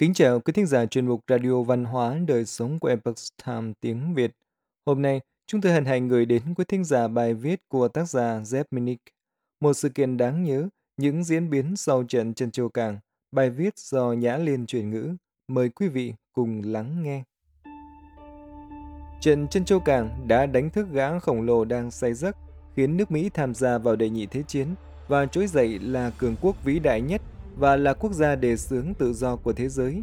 Kính chào quý thính giả chuyên mục Radio Văn hóa Đời sống của Epoch Time tiếng Việt. Hôm nay, chúng tôi hân hạnh gửi đến quý thính giả bài viết của tác giả Zep Minnick. Một sự kiện đáng nhớ, những diễn biến sau trận Trân Châu Cảng, bài viết do Nhã Liên chuyển ngữ. Mời quý vị cùng lắng nghe. Trận Trân Châu Cảng đã đánh thức gã khổng lồ đang say giấc, khiến nước Mỹ tham gia vào đệ nhị thế chiến và trỗi dậy là cường quốc vĩ đại nhất và là quốc gia đề xướng tự do của thế giới.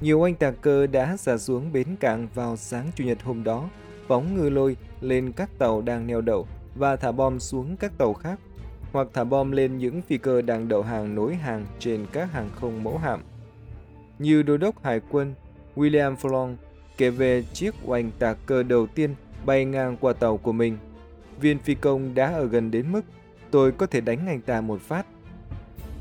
Nhiều anh tạc cơ đã xả xuống bến cảng vào sáng Chủ nhật hôm đó, phóng ngư lôi lên các tàu đang neo đậu và thả bom xuống các tàu khác, hoặc thả bom lên những phi cơ đang đậu hàng nối hàng trên các hàng không mẫu hạm. Như đô đốc hải quân William Furlong kể về chiếc oanh tạc cơ đầu tiên bay ngang qua tàu của mình. Viên phi công đã ở gần đến mức tôi có thể đánh anh ta một phát.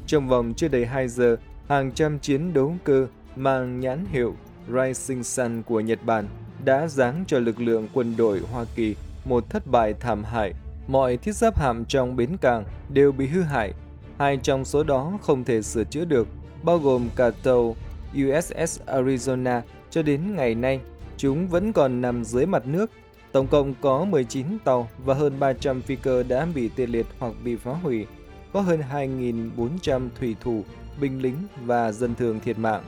Trong vòng chưa đầy 2 giờ, hàng trăm chiến đấu cơ mang nhãn hiệu Rising Sun của Nhật Bản đã giáng cho lực lượng quân đội Hoa Kỳ một thất bại thảm hại. Mọi thiết giáp hạm trong bến cảng đều bị hư hại. Hai trong số đó không thể sửa chữa được, bao gồm cả tàu USS Arizona cho đến ngày nay. Chúng vẫn còn nằm dưới mặt nước. Tổng cộng có 19 tàu và hơn 300 phi cơ đã bị tê liệt hoặc bị phá hủy có hơn 2.400 thủy thủ, binh lính và dân thường thiệt mạng.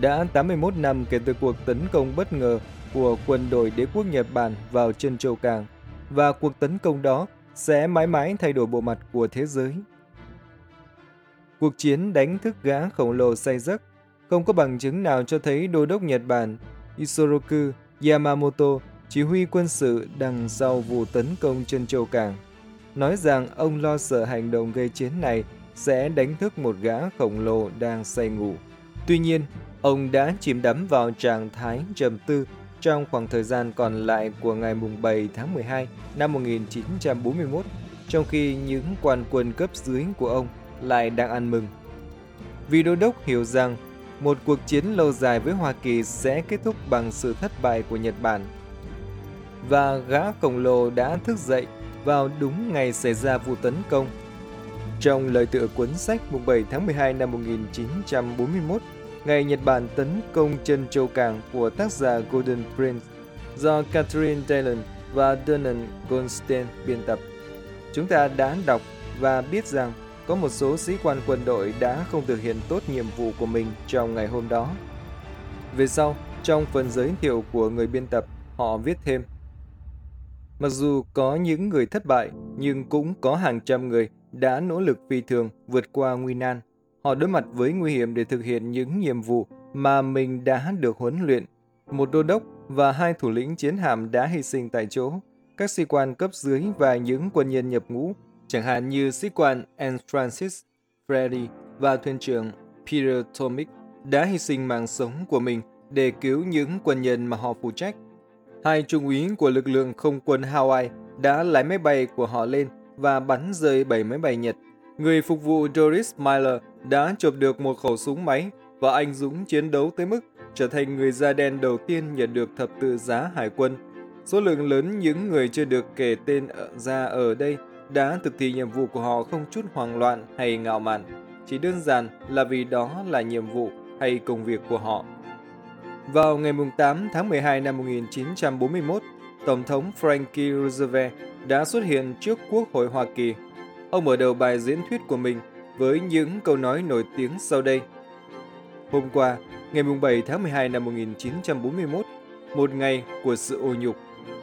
Đã 81 năm kể từ cuộc tấn công bất ngờ của quân đội đế quốc Nhật Bản vào chân châu Càng, và cuộc tấn công đó sẽ mãi mãi thay đổi bộ mặt của thế giới. Cuộc chiến đánh thức gã khổng lồ say giấc, không có bằng chứng nào cho thấy đô đốc Nhật Bản Isoroku Yamamoto chỉ huy quân sự đằng sau vụ tấn công chân châu Càng nói rằng ông lo sợ hành động gây chiến này sẽ đánh thức một gã khổng lồ đang say ngủ. Tuy nhiên, ông đã chìm đắm vào trạng thái trầm tư trong khoảng thời gian còn lại của ngày 7 tháng 12 năm 1941, trong khi những quan quân cấp dưới của ông lại đang ăn mừng. Vì đô đốc hiểu rằng một cuộc chiến lâu dài với Hoa Kỳ sẽ kết thúc bằng sự thất bại của Nhật Bản. Và gã khổng lồ đã thức dậy vào đúng ngày xảy ra vụ tấn công. Trong lời tựa cuốn sách mùng 7 tháng 12 năm 1941, ngày Nhật Bản tấn công chân châu cảng của tác giả Golden Prince do Catherine Dillon và Donald Goldstein biên tập. Chúng ta đã đọc và biết rằng có một số sĩ quan quân đội đã không thực hiện tốt nhiệm vụ của mình trong ngày hôm đó. Về sau, trong phần giới thiệu của người biên tập, họ viết thêm Mặc dù có những người thất bại, nhưng cũng có hàng trăm người đã nỗ lực phi thường vượt qua nguy nan. Họ đối mặt với nguy hiểm để thực hiện những nhiệm vụ mà mình đã được huấn luyện. Một đô đốc và hai thủ lĩnh chiến hạm đã hy sinh tại chỗ. Các sĩ quan cấp dưới và những quân nhân nhập ngũ, chẳng hạn như sĩ quan Anne Francis, Freddy và thuyền trưởng Peter Tomic đã hy sinh mạng sống của mình để cứu những quân nhân mà họ phụ trách. Hai trung úy của lực lượng không quân Hawaii đã lái máy bay của họ lên và bắn rơi 7 máy bay Nhật. Người phục vụ Doris Miller đã chụp được một khẩu súng máy và anh dũng chiến đấu tới mức trở thành người da đen đầu tiên nhận được thập tự giá hải quân. Số lượng lớn những người chưa được kể tên ra ở đây đã thực thi nhiệm vụ của họ không chút hoang loạn hay ngạo mạn, chỉ đơn giản là vì đó là nhiệm vụ hay công việc của họ. Vào ngày 8 tháng 12 năm 1941, Tổng thống Franklin Roosevelt đã xuất hiện trước Quốc hội Hoa Kỳ. Ông mở đầu bài diễn thuyết của mình với những câu nói nổi tiếng sau đây. Hôm qua, ngày 7 tháng 12 năm 1941, một ngày của sự ô nhục,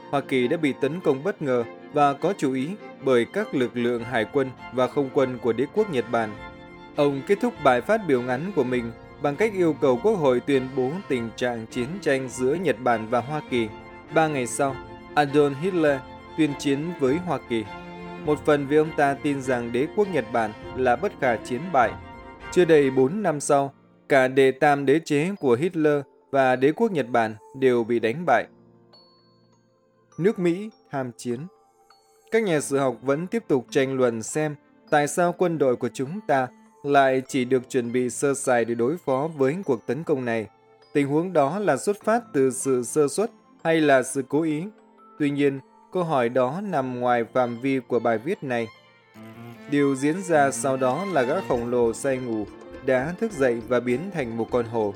Hoa Kỳ đã bị tấn công bất ngờ và có chú ý bởi các lực lượng hải quân và không quân của đế quốc Nhật Bản. Ông kết thúc bài phát biểu ngắn của mình bằng cách yêu cầu Quốc hội tuyên bố tình trạng chiến tranh giữa Nhật Bản và Hoa Kỳ. Ba ngày sau, Adolf Hitler tuyên chiến với Hoa Kỳ. Một phần vì ông ta tin rằng đế quốc Nhật Bản là bất khả chiến bại. Chưa đầy 4 năm sau, cả đệ tam đế chế của Hitler và đế quốc Nhật Bản đều bị đánh bại. Nước Mỹ tham chiến Các nhà sử học vẫn tiếp tục tranh luận xem tại sao quân đội của chúng ta lại chỉ được chuẩn bị sơ sài để đối phó với cuộc tấn công này. Tình huống đó là xuất phát từ sự sơ suất hay là sự cố ý? Tuy nhiên, câu hỏi đó nằm ngoài phạm vi của bài viết này. Điều diễn ra sau đó là gã khổng lồ say ngủ đã thức dậy và biến thành một con hổ.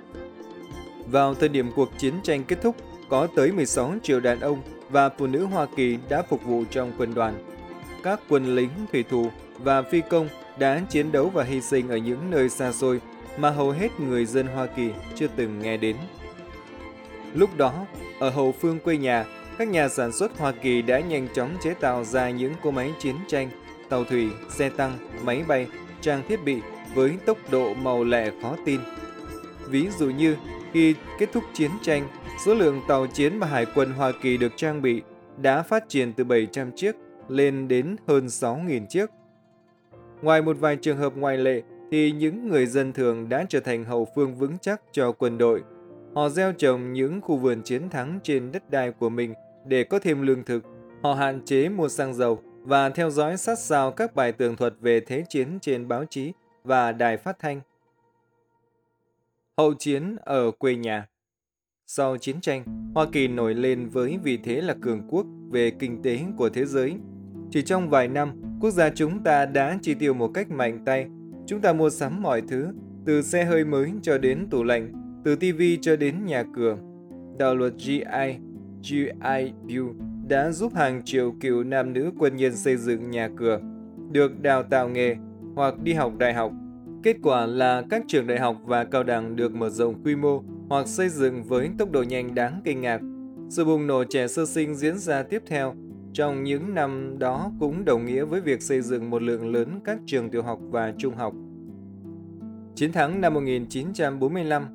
Vào thời điểm cuộc chiến tranh kết thúc, có tới 16 triệu đàn ông và phụ nữ Hoa Kỳ đã phục vụ trong quân đoàn. Các quân lính, thủy thủ và phi công đã chiến đấu và hy sinh ở những nơi xa xôi mà hầu hết người dân Hoa Kỳ chưa từng nghe đến. Lúc đó, ở hậu phương quê nhà, các nhà sản xuất Hoa Kỳ đã nhanh chóng chế tạo ra những cỗ máy chiến tranh, tàu thủy, xe tăng, máy bay, trang thiết bị với tốc độ màu lẹ khó tin. Ví dụ như, khi kết thúc chiến tranh, số lượng tàu chiến mà Hải quân Hoa Kỳ được trang bị đã phát triển từ 700 chiếc lên đến hơn 6.000 chiếc. Ngoài một vài trường hợp ngoại lệ, thì những người dân thường đã trở thành hậu phương vững chắc cho quân đội. Họ gieo trồng những khu vườn chiến thắng trên đất đai của mình để có thêm lương thực. Họ hạn chế mua xăng dầu và theo dõi sát sao các bài tường thuật về thế chiến trên báo chí và đài phát thanh. Hậu chiến ở quê nhà Sau chiến tranh, Hoa Kỳ nổi lên với vị thế là cường quốc về kinh tế của thế giới. Chỉ trong vài năm, quốc gia chúng ta đã chi tiêu một cách mạnh tay. Chúng ta mua sắm mọi thứ, từ xe hơi mới cho đến tủ lạnh, từ TV cho đến nhà cửa. Đạo luật GI, GI Bill đã giúp hàng triệu cựu nam nữ quân nhân xây dựng nhà cửa, được đào tạo nghề hoặc đi học đại học. Kết quả là các trường đại học và cao đẳng được mở rộng quy mô hoặc xây dựng với tốc độ nhanh đáng kinh ngạc. Sự bùng nổ trẻ sơ sinh diễn ra tiếp theo trong những năm đó cũng đồng nghĩa với việc xây dựng một lượng lớn các trường tiểu học và trung học. Chiến thắng năm 1945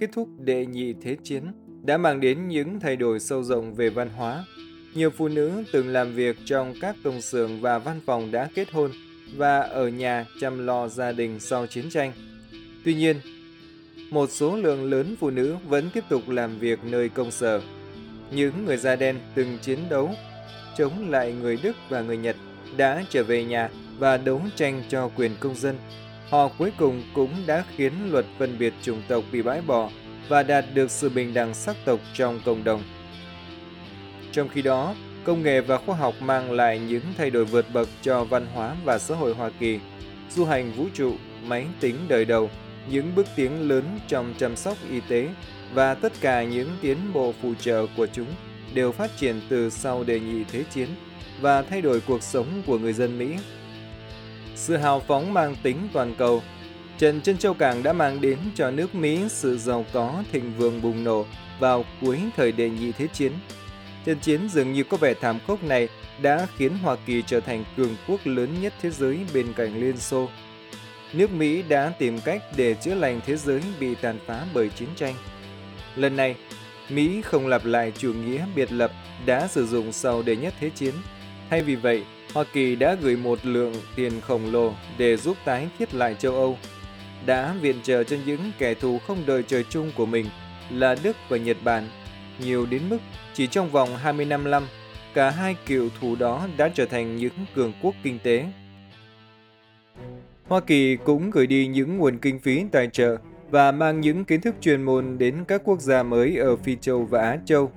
kết thúc đệ nhị thế chiến đã mang đến những thay đổi sâu rộng về văn hóa. Nhiều phụ nữ từng làm việc trong các công xưởng và văn phòng đã kết hôn và ở nhà chăm lo gia đình sau chiến tranh. Tuy nhiên, một số lượng lớn phụ nữ vẫn tiếp tục làm việc nơi công sở. Những người da đen từng chiến đấu chống lại người Đức và người Nhật đã trở về nhà và đấu tranh cho quyền công dân. Họ cuối cùng cũng đã khiến luật phân biệt chủng tộc bị bãi bỏ và đạt được sự bình đẳng sắc tộc trong cộng đồng. Trong khi đó, công nghệ và khoa học mang lại những thay đổi vượt bậc cho văn hóa và xã hội Hoa Kỳ. Du hành vũ trụ, máy tính đời đầu, những bước tiến lớn trong chăm sóc y tế và tất cả những tiến bộ phụ trợ của chúng đều phát triển từ sau đề nhị thế chiến và thay đổi cuộc sống của người dân Mỹ. Sự hào phóng mang tính toàn cầu Trận Trân Châu Cảng đã mang đến cho nước Mỹ sự giàu có thịnh vượng bùng nổ vào cuối thời đề nhị thế chiến. Trận chiến dường như có vẻ thảm khốc này đã khiến Hoa Kỳ trở thành cường quốc lớn nhất thế giới bên cạnh Liên Xô. Nước Mỹ đã tìm cách để chữa lành thế giới bị tàn phá bởi chiến tranh. Lần này, Mỹ không lặp lại chủ nghĩa biệt lập đã sử dụng sau đệ nhất thế chiến. Thay vì vậy, Hoa Kỳ đã gửi một lượng tiền khổng lồ để giúp tái thiết lại châu Âu đã viện trợ cho những kẻ thù không đời trời chung của mình là Đức và Nhật Bản, nhiều đến mức chỉ trong vòng 25 năm, cả hai cựu thù đó đã trở thành những cường quốc kinh tế. Hoa Kỳ cũng gửi đi những nguồn kinh phí tài trợ và mang những kiến thức chuyên môn đến các quốc gia mới ở Phi Châu và Á Châu.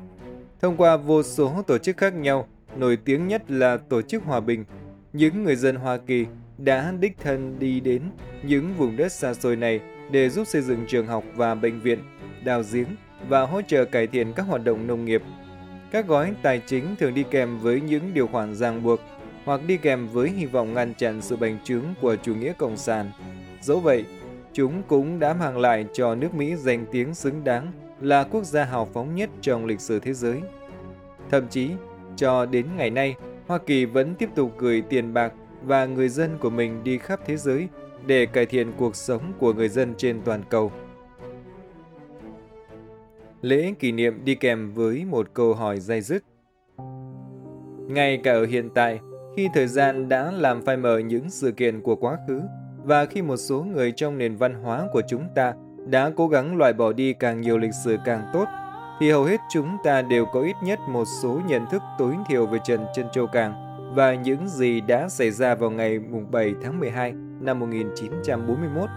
Thông qua vô số tổ chức khác nhau, nổi tiếng nhất là Tổ chức Hòa Bình, những người dân Hoa Kỳ đã đích thân đi đến những vùng đất xa xôi này để giúp xây dựng trường học và bệnh viện, đào giếng và hỗ trợ cải thiện các hoạt động nông nghiệp. Các gói tài chính thường đi kèm với những điều khoản ràng buộc hoặc đi kèm với hy vọng ngăn chặn sự bành trướng của chủ nghĩa cộng sản. Dẫu vậy, chúng cũng đã mang lại cho nước Mỹ danh tiếng xứng đáng là quốc gia hào phóng nhất trong lịch sử thế giới. Thậm chí, cho đến ngày nay, Hoa Kỳ vẫn tiếp tục gửi tiền bạc và người dân của mình đi khắp thế giới để cải thiện cuộc sống của người dân trên toàn cầu. Lễ kỷ niệm đi kèm với một câu hỏi dây dứt. Ngay cả ở hiện tại, khi thời gian đã làm phai mờ những sự kiện của quá khứ và khi một số người trong nền văn hóa của chúng ta đã cố gắng loại bỏ đi càng nhiều lịch sử càng tốt, thì hầu hết chúng ta đều có ít nhất một số nhận thức tối thiểu về Trần Trân Châu Càng và những gì đã xảy ra vào ngày 7 tháng 12 năm 1941.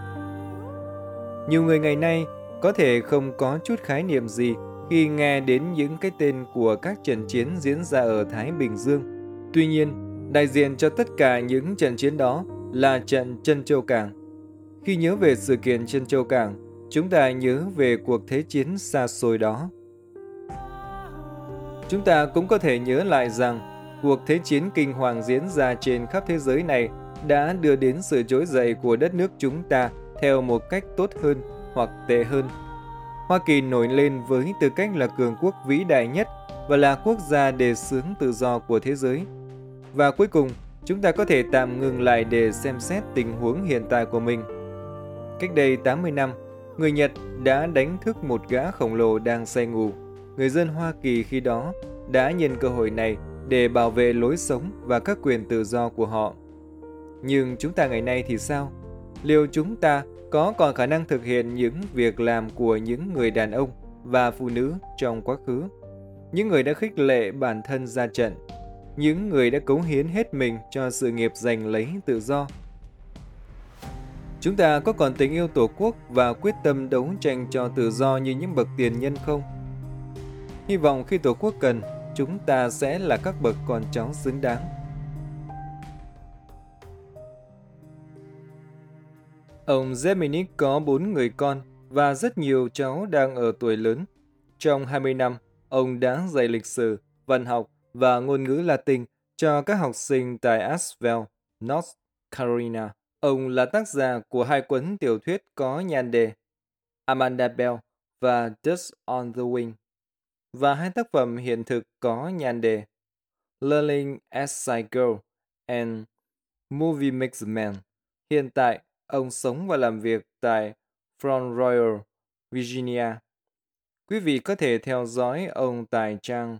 Nhiều người ngày nay có thể không có chút khái niệm gì khi nghe đến những cái tên của các trận chiến diễn ra ở Thái Bình Dương. Tuy nhiên, đại diện cho tất cả những trận chiến đó là trận Trân Châu Cảng. Khi nhớ về sự kiện Trân châu Cảng, chúng ta nhớ về cuộc thế chiến xa xôi đó. Chúng ta cũng có thể nhớ lại rằng cuộc thế chiến kinh hoàng diễn ra trên khắp thế giới này đã đưa đến sự trỗi dậy của đất nước chúng ta theo một cách tốt hơn hoặc tệ hơn. Hoa Kỳ nổi lên với tư cách là cường quốc vĩ đại nhất và là quốc gia đề xướng tự do của thế giới. Và cuối cùng, chúng ta có thể tạm ngừng lại để xem xét tình huống hiện tại của mình. Cách đây 80 năm, người Nhật đã đánh thức một gã khổng lồ đang say ngủ. Người dân Hoa Kỳ khi đó đã nhân cơ hội này để bảo vệ lối sống và các quyền tự do của họ. Nhưng chúng ta ngày nay thì sao? Liệu chúng ta có còn khả năng thực hiện những việc làm của những người đàn ông và phụ nữ trong quá khứ? Những người đã khích lệ bản thân ra trận, những người đã cống hiến hết mình cho sự nghiệp giành lấy tự do. Chúng ta có còn tình yêu Tổ quốc và quyết tâm đấu tranh cho tự do như những bậc tiền nhân không? Hy vọng khi Tổ quốc cần, chúng ta sẽ là các bậc con cháu xứng đáng. Ông Zeminic có bốn người con và rất nhiều cháu đang ở tuổi lớn. Trong 20 năm, ông đã dạy lịch sử, văn học và ngôn ngữ Latin cho các học sinh tại Asheville, North Carolina. Ông là tác giả của hai cuốn tiểu thuyết có nhan đề Amanda Bell và Dust on the Wing và hai tác phẩm hiện thực có nhan đề Learning as I Go and Movie Makes Man. Hiện tại, ông sống và làm việc tại Front Royal, Virginia. Quý vị có thể theo dõi ông tại trang